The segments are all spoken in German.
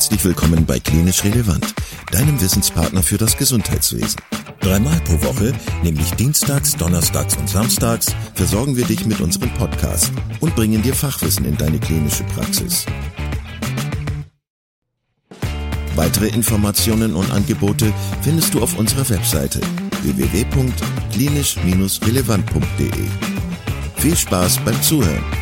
Herzlich willkommen bei Klinisch Relevant, deinem Wissenspartner für das Gesundheitswesen. Dreimal pro Woche, nämlich Dienstags, Donnerstags und Samstags, versorgen wir dich mit unserem Podcast und bringen dir Fachwissen in deine klinische Praxis. Weitere Informationen und Angebote findest du auf unserer Webseite www.klinisch-relevant.de. Viel Spaß beim Zuhören!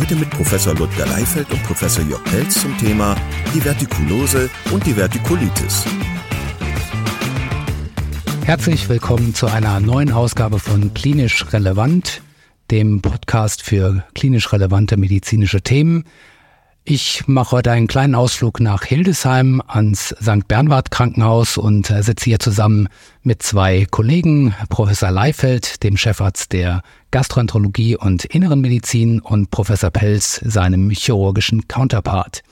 Heute mit Professor Ludger Leifeld und Professor Jörg Pelz zum Thema Divertikulose und Divertikulitis. Herzlich willkommen zu einer neuen Ausgabe von Klinisch Relevant, dem Podcast für klinisch relevante medizinische Themen. Ich mache heute einen kleinen Ausflug nach Hildesheim ans St. Bernward Krankenhaus und äh, sitze hier zusammen mit zwei Kollegen, Professor Leifeld, dem Chefarzt der Gastroenterologie und Inneren Medizin und Professor Pelz, seinem chirurgischen Counterpart.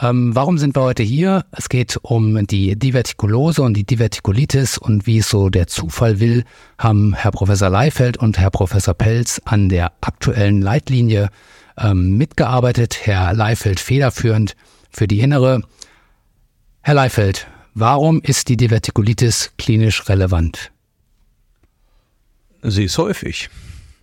Ähm, warum sind wir heute hier? Es geht um die Divertikulose und die Divertikulitis und wie es so der Zufall will, haben Herr Professor Leifeld und Herr Professor Pelz an der aktuellen Leitlinie ähm, mitgearbeitet, Herr Leifeld federführend für die Innere. Herr Leifeld, warum ist die Divertikulitis klinisch relevant? Sie ist häufig.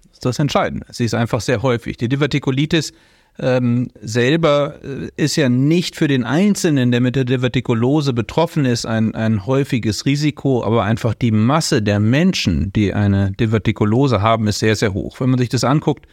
Das ist das Entscheidende. Sie ist einfach sehr häufig. Die Divertikulitis ähm, selber äh, ist ja nicht für den Einzelnen, der mit der Divertikulose betroffen ist, ein, ein häufiges Risiko, aber einfach die Masse der Menschen, die eine Divertikulose haben, ist sehr, sehr hoch. Wenn man sich das anguckt,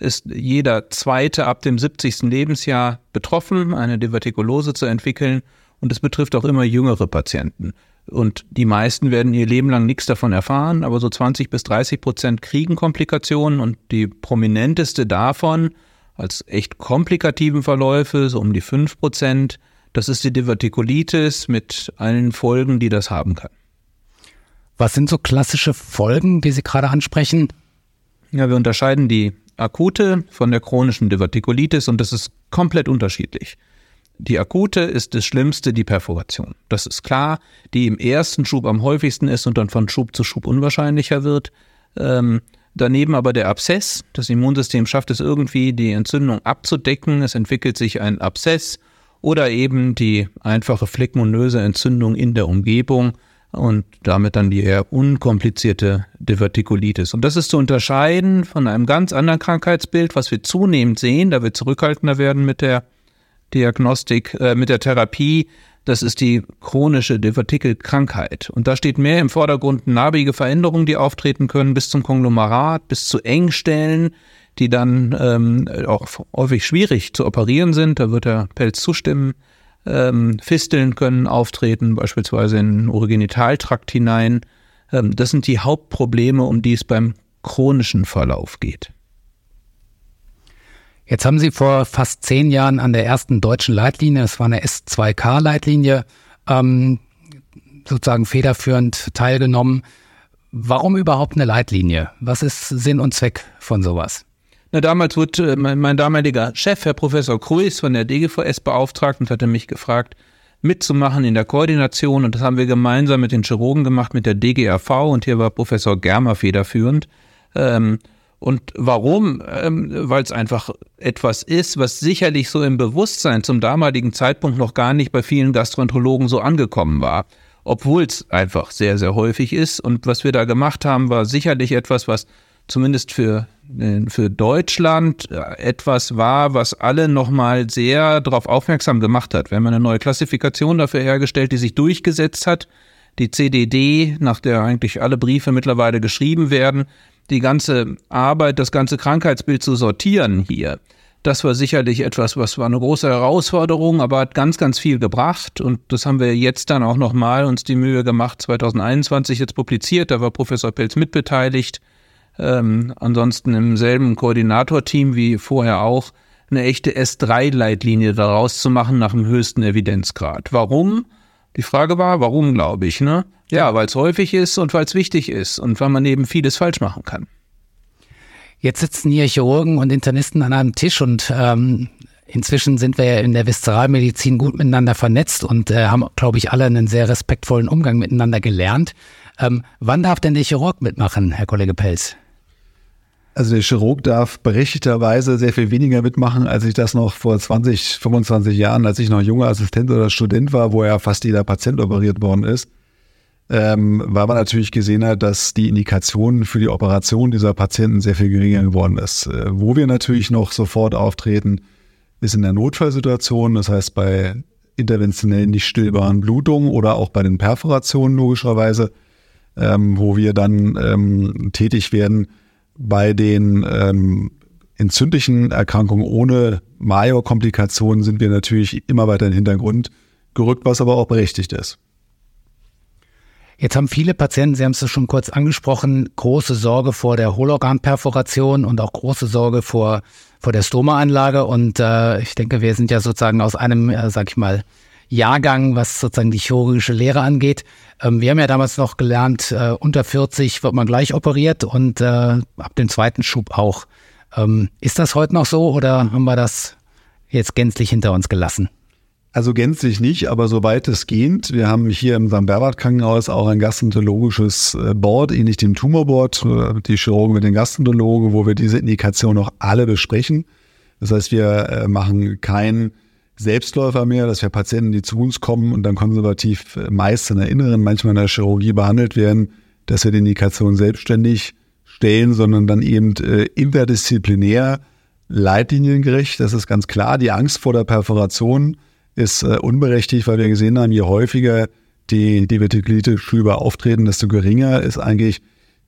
ist jeder Zweite ab dem 70. Lebensjahr betroffen, eine Divertikulose zu entwickeln. Und es betrifft auch immer jüngere Patienten. Und die meisten werden ihr Leben lang nichts davon erfahren, aber so 20 bis 30 Prozent kriegen Komplikationen und die prominenteste davon als echt komplikativen Verläufe, so um die 5 Prozent, das ist die Divertikulitis mit allen Folgen, die das haben kann. Was sind so klassische Folgen, die Sie gerade ansprechen? Ja, wir unterscheiden die akute von der chronischen Divertikulitis und das ist komplett unterschiedlich. Die akute ist das Schlimmste die Perforation. Das ist klar, die im ersten Schub am häufigsten ist und dann von Schub zu Schub unwahrscheinlicher wird. Ähm, daneben aber der Abszess. Das Immunsystem schafft es irgendwie, die Entzündung abzudecken. Es entwickelt sich ein Abszess oder eben die einfache phlegmonöse Entzündung in der Umgebung und damit dann die eher unkomplizierte Divertikulitis. Und das ist zu unterscheiden von einem ganz anderen Krankheitsbild, was wir zunehmend sehen, da wir zurückhaltender werden mit der Diagnostik, äh, mit der Therapie. Das ist die chronische Divertikelkrankheit. Und da steht mehr im Vordergrund narbige Veränderungen, die auftreten können, bis zum Konglomerat, bis zu Engstellen, die dann ähm, auch häufig schwierig zu operieren sind. Da wird der Pelz zustimmen. Ähm, Fisteln können auftreten, beispielsweise in den Urogenitaltrakt hinein. Ähm, das sind die Hauptprobleme, um die es beim chronischen Verlauf geht. Jetzt haben Sie vor fast zehn Jahren an der ersten deutschen Leitlinie, das war eine S2K-Leitlinie, ähm, sozusagen federführend teilgenommen. Warum überhaupt eine Leitlinie? Was ist Sinn und Zweck von sowas? Na, damals wurde äh, mein, mein, damaliger Chef, Herr Professor Kruis von der DGVS beauftragt und hatte mich gefragt, mitzumachen in der Koordination. Und das haben wir gemeinsam mit den Chirurgen gemacht, mit der DGAV. Und hier war Professor Germer federführend. Ähm, und warum? Ähm, Weil es einfach etwas ist, was sicherlich so im Bewusstsein zum damaligen Zeitpunkt noch gar nicht bei vielen Gastroenterologen so angekommen war. Obwohl es einfach sehr, sehr häufig ist. Und was wir da gemacht haben, war sicherlich etwas, was zumindest für, äh, für Deutschland äh, etwas war, was alle nochmal sehr darauf aufmerksam gemacht hat. Wir haben eine neue Klassifikation dafür hergestellt, die sich durchgesetzt hat. Die CDD, nach der eigentlich alle Briefe mittlerweile geschrieben werden, die ganze Arbeit, das ganze Krankheitsbild zu sortieren hier. Das war sicherlich etwas, was war eine große Herausforderung, aber hat ganz, ganz viel gebracht. Und das haben wir jetzt dann auch nochmal uns die Mühe gemacht, 2021 jetzt publiziert. Da war Professor Pelz mitbeteiligt ähm, ansonsten im selben Koordinatorteam wie vorher auch, eine echte S3-Leitlinie daraus zu machen nach dem höchsten Evidenzgrad. Warum? Die Frage war, warum glaube ich, ne? Ja, weil es häufig ist und weil es wichtig ist und weil man eben vieles falsch machen kann. Jetzt sitzen hier Chirurgen und Internisten an einem Tisch und ähm, inzwischen sind wir ja in der Viszeralmedizin gut miteinander vernetzt und äh, haben, glaube ich, alle einen sehr respektvollen Umgang miteinander gelernt. Ähm, wann darf denn der Chirurg mitmachen, Herr Kollege Pelz? Also der Chirurg darf berechtigterweise sehr viel weniger mitmachen, als ich das noch vor 20, 25 Jahren, als ich noch junger Assistent oder Student war, wo ja fast jeder Patient operiert worden ist. Ähm, weil man natürlich gesehen hat, dass die Indikation für die Operation dieser Patienten sehr viel geringer geworden ist. Äh, wo wir natürlich noch sofort auftreten, ist in der Notfallsituation, das heißt bei interventionell nicht stillbaren Blutungen oder auch bei den Perforationen logischerweise, ähm, wo wir dann ähm, tätig werden bei den ähm, entzündlichen Erkrankungen ohne Major-Komplikationen sind wir natürlich immer weiter in den Hintergrund gerückt, was aber auch berechtigt ist. Jetzt haben viele Patienten, Sie haben es schon kurz angesprochen, große Sorge vor der Hohlorganperforation und auch große Sorge vor, vor der Stoma-Anlage. Und äh, ich denke, wir sind ja sozusagen aus einem, äh, sag ich mal, Jahrgang, was sozusagen die chirurgische Lehre angeht. Ähm, wir haben ja damals noch gelernt, äh, unter 40 wird man gleich operiert und äh, ab dem zweiten Schub auch. Ähm, ist das heute noch so oder haben wir das jetzt gänzlich hinter uns gelassen? Also gänzlich nicht, aber so weitestgehend. Wir haben hier im St. Berbert Krankenhaus auch ein gastroenterologisches äh, Board, ähnlich dem Tumorboard, äh, die Chirurgen mit den Gastroenterologen, wo wir diese Indikation noch alle besprechen. Das heißt, wir äh, machen keinen Selbstläufer mehr, dass wir Patienten, die zu uns kommen und dann konservativ meist in der Inneren, manchmal in der Chirurgie behandelt werden, dass wir die Indikation selbstständig stellen, sondern dann eben interdisziplinär leitliniengerecht. Das ist ganz klar. Die Angst vor der Perforation ist äh, unberechtigt, weil wir gesehen haben, je häufiger die Divertikulitis-Schübe auftreten, desto geringer ist eigentlich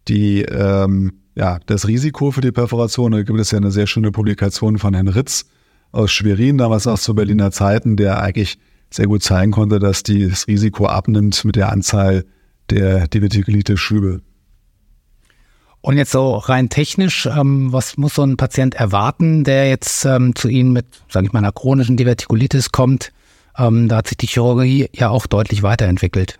die, ähm, ja, das Risiko für die Perforation. Da gibt es ja eine sehr schöne Publikation von Herrn Ritz aus Schwerin, damals auch zu Berliner Zeiten, der eigentlich sehr gut zeigen konnte, dass das Risiko abnimmt mit der Anzahl der Divertikulitis-Schübe. Und jetzt so rein technisch, ähm, was muss so ein Patient erwarten, der jetzt ähm, zu Ihnen mit, sage ich mal, einer chronischen Divertikulitis kommt? Ähm, da hat sich die Chirurgie ja auch deutlich weiterentwickelt.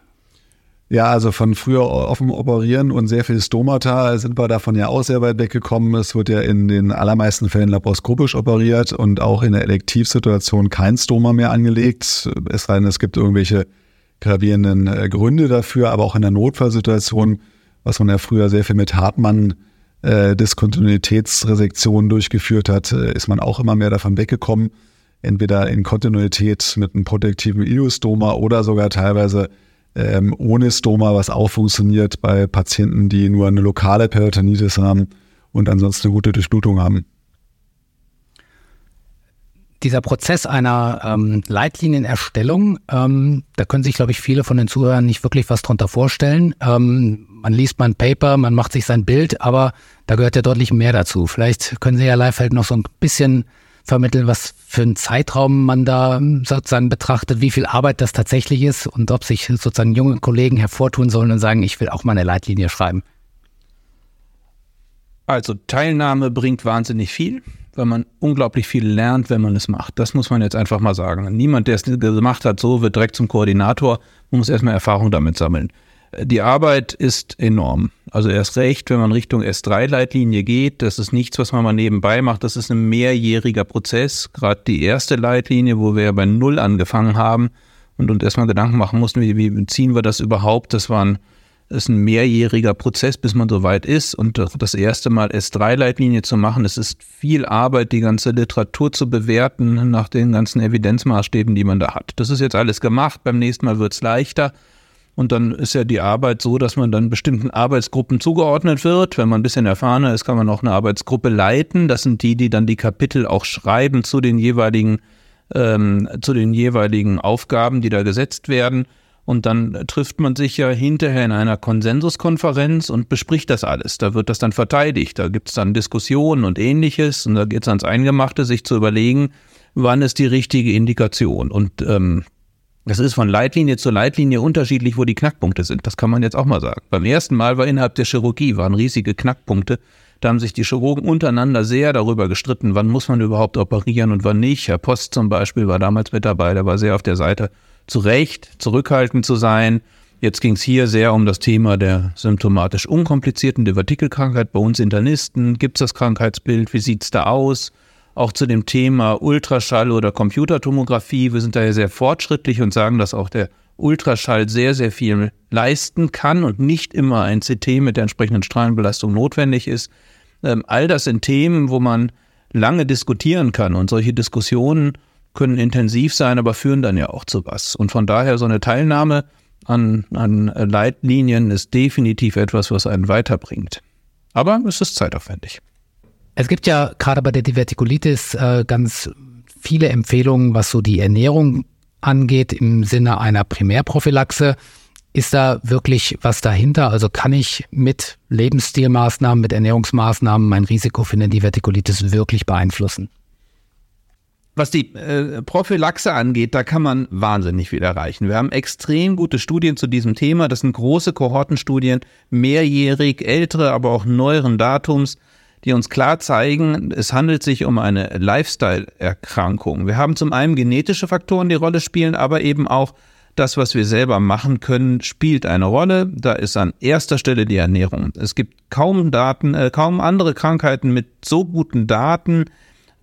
Ja, also von früher offen operieren und sehr viel Stomata sind wir davon ja auch sehr weit weggekommen. Es wird ja in den allermeisten Fällen laparoskopisch operiert und auch in der Elektivsituation kein Stoma mehr angelegt. Es sei denn, es gibt irgendwelche gravierenden äh, Gründe dafür, aber auch in der Notfallsituation was man ja früher sehr viel mit Hartmann äh, durchgeführt hat, äh, ist man auch immer mehr davon weggekommen. Entweder in Kontinuität mit einem protektiven Ileostoma oder sogar teilweise ähm, ohne Stoma, was auch funktioniert bei Patienten, die nur eine lokale Peritonitis haben und ansonsten eine gute Durchblutung haben dieser Prozess einer ähm, Leitlinienerstellung, ähm, da können sich, glaube ich, viele von den Zuhörern nicht wirklich was drunter vorstellen. Ähm, man liest mal ein Paper, man macht sich sein Bild, aber da gehört ja deutlich mehr dazu. Vielleicht können Sie ja Leifeld noch so ein bisschen vermitteln, was für einen Zeitraum man da sozusagen betrachtet, wie viel Arbeit das tatsächlich ist und ob sich sozusagen junge Kollegen hervortun sollen und sagen, ich will auch mal eine Leitlinie schreiben. Also Teilnahme bringt wahnsinnig viel weil man unglaublich viel lernt, wenn man es macht. Das muss man jetzt einfach mal sagen. Niemand, der es gemacht hat, so wird direkt zum Koordinator. Man muss erstmal Erfahrung damit sammeln. Die Arbeit ist enorm. Also erst recht, wenn man Richtung S3-Leitlinie geht, das ist nichts, was man mal nebenbei macht. Das ist ein mehrjähriger Prozess. Gerade die erste Leitlinie, wo wir ja bei Null angefangen haben und uns erstmal Gedanken machen mussten, wie, wie ziehen wir das überhaupt? Das waren ist ein mehrjähriger Prozess, bis man so weit ist. Und das erste Mal S3-Leitlinie zu machen, es ist viel Arbeit, die ganze Literatur zu bewerten nach den ganzen Evidenzmaßstäben, die man da hat. Das ist jetzt alles gemacht. Beim nächsten Mal wird es leichter. Und dann ist ja die Arbeit so, dass man dann bestimmten Arbeitsgruppen zugeordnet wird. Wenn man ein bisschen erfahrener ist, kann man auch eine Arbeitsgruppe leiten. Das sind die, die dann die Kapitel auch schreiben zu den jeweiligen, ähm, zu den jeweiligen Aufgaben, die da gesetzt werden. Und dann trifft man sich ja hinterher in einer Konsensuskonferenz und bespricht das alles. Da wird das dann verteidigt. Da gibt es dann Diskussionen und ähnliches. Und da geht es ans Eingemachte, sich zu überlegen, wann ist die richtige Indikation. Und ähm, das ist von Leitlinie zu Leitlinie unterschiedlich, wo die Knackpunkte sind. Das kann man jetzt auch mal sagen. Beim ersten Mal war innerhalb der Chirurgie waren riesige Knackpunkte. Da haben sich die Chirurgen untereinander sehr darüber gestritten, wann muss man überhaupt operieren und wann nicht. Herr Post zum Beispiel war damals mit dabei, der war sehr auf der Seite zu Recht zurückhaltend zu sein. Jetzt ging es hier sehr um das Thema der symptomatisch unkomplizierten Divertikelkrankheit bei uns Internisten. Gibt es das Krankheitsbild? Wie sieht es da aus? Auch zu dem Thema Ultraschall oder Computertomographie. Wir sind da ja sehr fortschrittlich und sagen, dass auch der Ultraschall sehr, sehr viel leisten kann und nicht immer ein CT mit der entsprechenden Strahlenbelastung notwendig ist. Ähm, all das sind Themen, wo man lange diskutieren kann und solche Diskussionen können intensiv sein, aber führen dann ja auch zu was. Und von daher so eine Teilnahme an, an Leitlinien ist definitiv etwas, was einen weiterbringt. Aber es ist zeitaufwendig. Es gibt ja gerade bei der Divertikulitis äh, ganz viele Empfehlungen, was so die Ernährung angeht im Sinne einer Primärprophylaxe. Ist da wirklich was dahinter? Also kann ich mit Lebensstilmaßnahmen, mit Ernährungsmaßnahmen mein Risiko für eine Divertikulitis wirklich beeinflussen? Was die äh, Prophylaxe angeht, da kann man wahnsinnig viel erreichen. Wir haben extrem gute Studien zu diesem Thema. Das sind große Kohortenstudien, mehrjährig, ältere, aber auch neueren Datums, die uns klar zeigen, es handelt sich um eine Lifestyle-Erkrankung. Wir haben zum einen genetische Faktoren, die Rolle spielen, aber eben auch das, was wir selber machen können, spielt eine Rolle. Da ist an erster Stelle die Ernährung. Es gibt kaum Daten, äh, kaum andere Krankheiten mit so guten Daten,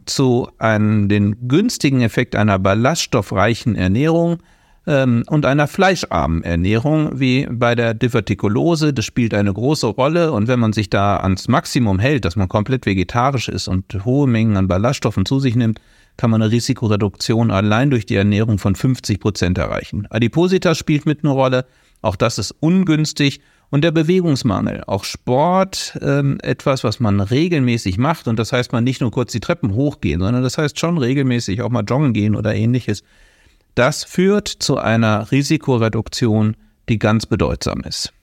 zu einem, den günstigen Effekt einer ballaststoffreichen Ernährung ähm, und einer fleischarmen Ernährung wie bei der Divertikulose. Das spielt eine große Rolle und wenn man sich da ans Maximum hält, dass man komplett vegetarisch ist und hohe Mengen an Ballaststoffen zu sich nimmt, kann man eine Risikoreduktion allein durch die Ernährung von 50 Prozent erreichen. Adipositas spielt mit eine Rolle. Auch das ist ungünstig und der Bewegungsmangel. Auch Sport, ähm, etwas, was man regelmäßig macht. Und das heißt man nicht nur kurz die Treppen hochgehen, sondern das heißt schon regelmäßig auch mal joggen gehen oder ähnliches. Das führt zu einer Risikoreduktion, die ganz bedeutsam ist.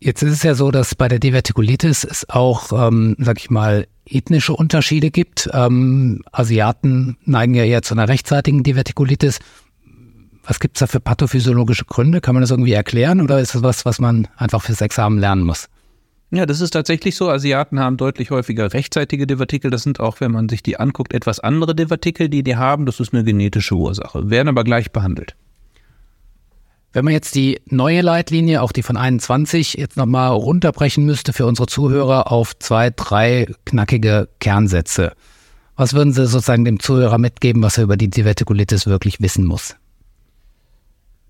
Jetzt ist es ja so, dass bei der Divertikulitis es auch, ähm, sag ich mal, ethnische Unterschiede gibt. Ähm, Asiaten neigen ja eher zu einer rechtzeitigen Divertikulitis was gibt es da für pathophysiologische Gründe? Kann man das irgendwie erklären oder ist das was, was man einfach fürs Examen lernen muss? Ja, das ist tatsächlich so. Asiaten haben deutlich häufiger rechtzeitige Divertikel. Das sind auch, wenn man sich die anguckt, etwas andere Divertikel, die die haben. Das ist eine genetische Ursache, werden aber gleich behandelt. Wenn man jetzt die neue Leitlinie, auch die von 21, jetzt nochmal runterbrechen müsste für unsere Zuhörer auf zwei, drei knackige Kernsätze. Was würden Sie sozusagen dem Zuhörer mitgeben, was er über die Divertikulitis wirklich wissen muss?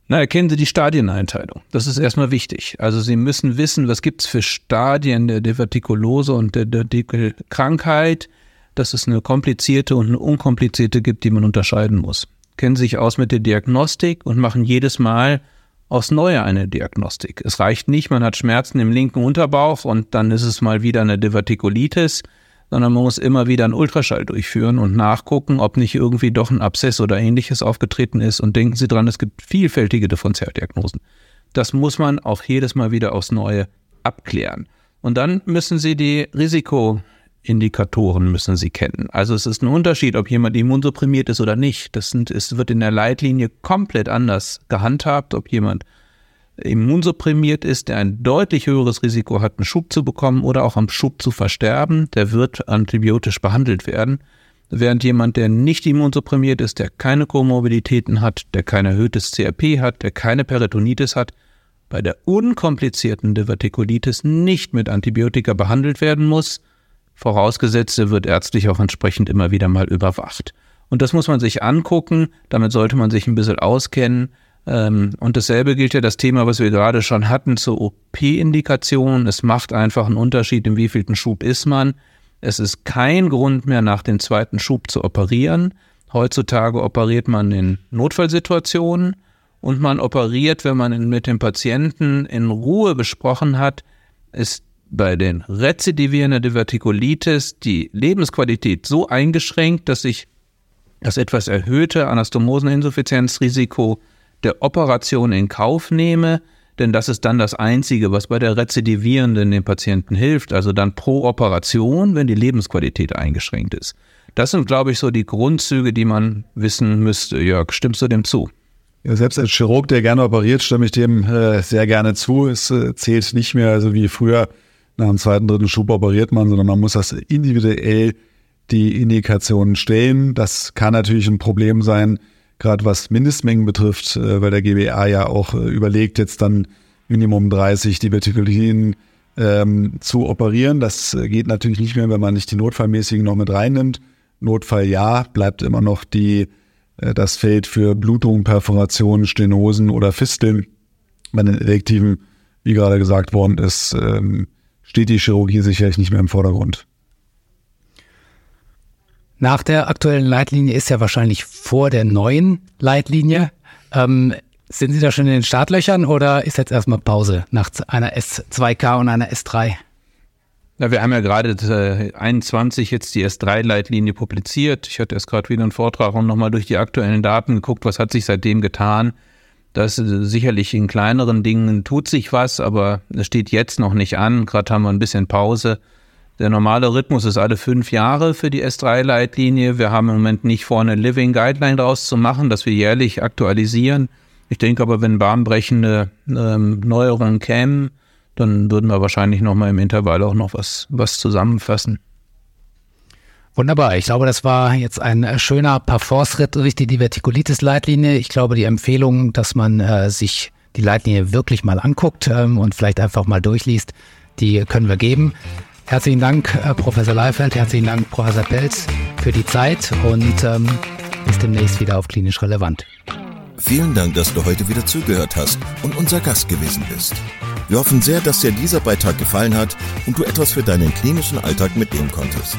Na, erkennen Sie die Stadieneinteilung. Das ist erstmal wichtig. Also Sie müssen wissen, was gibt es für Stadien der Divertikulose und der Divertikelkrankheit, dass es eine komplizierte und eine unkomplizierte gibt, die man unterscheiden muss. Kennen sich aus mit der Diagnostik und machen jedes Mal aufs Neue eine Diagnostik. Es reicht nicht, man hat Schmerzen im linken Unterbauch und dann ist es mal wieder eine Divertikulitis sondern man muss immer wieder einen Ultraschall durchführen und nachgucken, ob nicht irgendwie doch ein Abszess oder ähnliches aufgetreten ist. Und denken Sie dran, es gibt vielfältige Differentialdiagnosen. Das muss man auch jedes Mal wieder aufs Neue abklären. Und dann müssen Sie die Risikoindikatoren müssen Sie kennen. Also es ist ein Unterschied, ob jemand immunsupprimiert ist oder nicht. Das sind, es wird in der Leitlinie komplett anders gehandhabt, ob jemand immunsupprimiert ist, der ein deutlich höheres Risiko hat, einen Schub zu bekommen oder auch am Schub zu versterben, der wird antibiotisch behandelt werden. Während jemand, der nicht immunsupprimiert ist, der keine Komorbiditäten hat, der kein erhöhtes CRP hat, der keine Peritonitis hat, bei der unkomplizierten Divertikulitis nicht mit Antibiotika behandelt werden muss, vorausgesetzt, er wird ärztlich auch entsprechend immer wieder mal überwacht. Und das muss man sich angucken, damit sollte man sich ein bisschen auskennen. Ähm, und dasselbe gilt ja das Thema, was wir gerade schon hatten zur OP-Indikation. Es macht einfach einen Unterschied, in wievielten Schub ist man. Es ist kein Grund mehr, nach dem zweiten Schub zu operieren. Heutzutage operiert man in Notfallsituationen und man operiert, wenn man mit dem Patienten in Ruhe besprochen hat, ist bei den rezidivierenden Divertikulitis die Lebensqualität so eingeschränkt, dass sich das etwas erhöhte Anastomoseninsuffizienzrisiko der Operation in Kauf nehme, denn das ist dann das Einzige, was bei der Rezidivierenden dem Patienten hilft, also dann pro Operation, wenn die Lebensqualität eingeschränkt ist. Das sind, glaube ich, so die Grundzüge, die man wissen müsste. Jörg, stimmst du dem zu? Ja, selbst als Chirurg, der gerne operiert, stimme ich dem äh, sehr gerne zu. Es äh, zählt nicht mehr, also wie früher nach dem zweiten, dritten Schub operiert man, sondern man muss das individuell die Indikationen stellen. Das kann natürlich ein Problem sein, gerade was Mindestmengen betrifft, äh, weil der GBA ja auch äh, überlegt, jetzt dann Minimum 30 Divertikulin ähm, zu operieren. Das äh, geht natürlich nicht mehr, wenn man nicht die notfallmäßigen noch mit reinnimmt. Notfall ja, bleibt immer noch die, äh, das Feld für Blutungen, Perforationen, Stenosen oder Fisteln. Bei den elektiven, wie gerade gesagt worden ist, ähm, steht die Chirurgie sicherlich nicht mehr im Vordergrund. Nach der aktuellen Leitlinie ist ja wahrscheinlich vor der neuen Leitlinie. Ähm, sind Sie da schon in den Startlöchern oder ist jetzt erstmal Pause nach einer S2K und einer S3? Ja, wir haben ja gerade äh, 21 jetzt die S3-Leitlinie publiziert. Ich hatte erst gerade wieder einen Vortrag und nochmal durch die aktuellen Daten geguckt, was hat sich seitdem getan. Das äh, sicherlich in kleineren Dingen tut sich was, aber es steht jetzt noch nicht an. Gerade haben wir ein bisschen Pause. Der normale Rhythmus ist alle fünf Jahre für die S3-Leitlinie. Wir haben im Moment nicht vor, eine Living Guideline daraus zu machen, dass wir jährlich aktualisieren. Ich denke aber, wenn bahnbrechende ähm, Neuerungen kämen, dann würden wir wahrscheinlich nochmal im Intervall auch noch was, was zusammenfassen. Wunderbar. Ich glaube, das war jetzt ein äh, schöner Parforce-Ritt durch die Divertikulitis-Leitlinie. Ich glaube, die Empfehlung, dass man äh, sich die Leitlinie wirklich mal anguckt ähm, und vielleicht einfach mal durchliest, die können wir geben. Herzlichen Dank, äh, Professor Leifeld, herzlichen Dank, Professor Pelz, für die Zeit und ähm, bis demnächst wieder auf Klinisch Relevant. Vielen Dank, dass du heute wieder zugehört hast und unser Gast gewesen bist. Wir hoffen sehr, dass dir dieser Beitrag gefallen hat und du etwas für deinen klinischen Alltag mitnehmen konntest.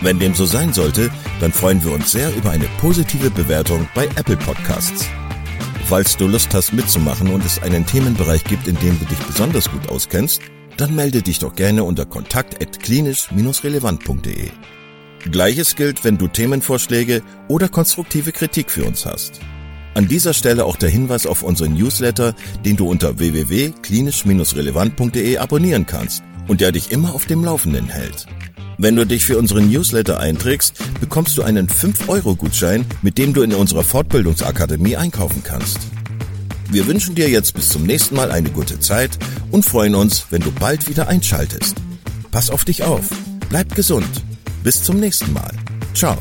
Wenn dem so sein sollte, dann freuen wir uns sehr über eine positive Bewertung bei Apple Podcasts. Falls du Lust hast mitzumachen und es einen Themenbereich gibt, in dem du dich besonders gut auskennst, dann melde dich doch gerne unter kontakt@klinisch-relevant.de. Gleiches gilt, wenn du Themenvorschläge oder konstruktive Kritik für uns hast. An dieser Stelle auch der Hinweis auf unseren Newsletter, den du unter www.klinisch-relevant.de abonnieren kannst und der dich immer auf dem Laufenden hält. Wenn du dich für unseren Newsletter einträgst, bekommst du einen 5-Euro-Gutschein, mit dem du in unserer Fortbildungsakademie einkaufen kannst. Wir wünschen dir jetzt bis zum nächsten Mal eine gute Zeit und freuen uns, wenn du bald wieder einschaltest. Pass auf dich auf, bleib gesund. Bis zum nächsten Mal. Ciao.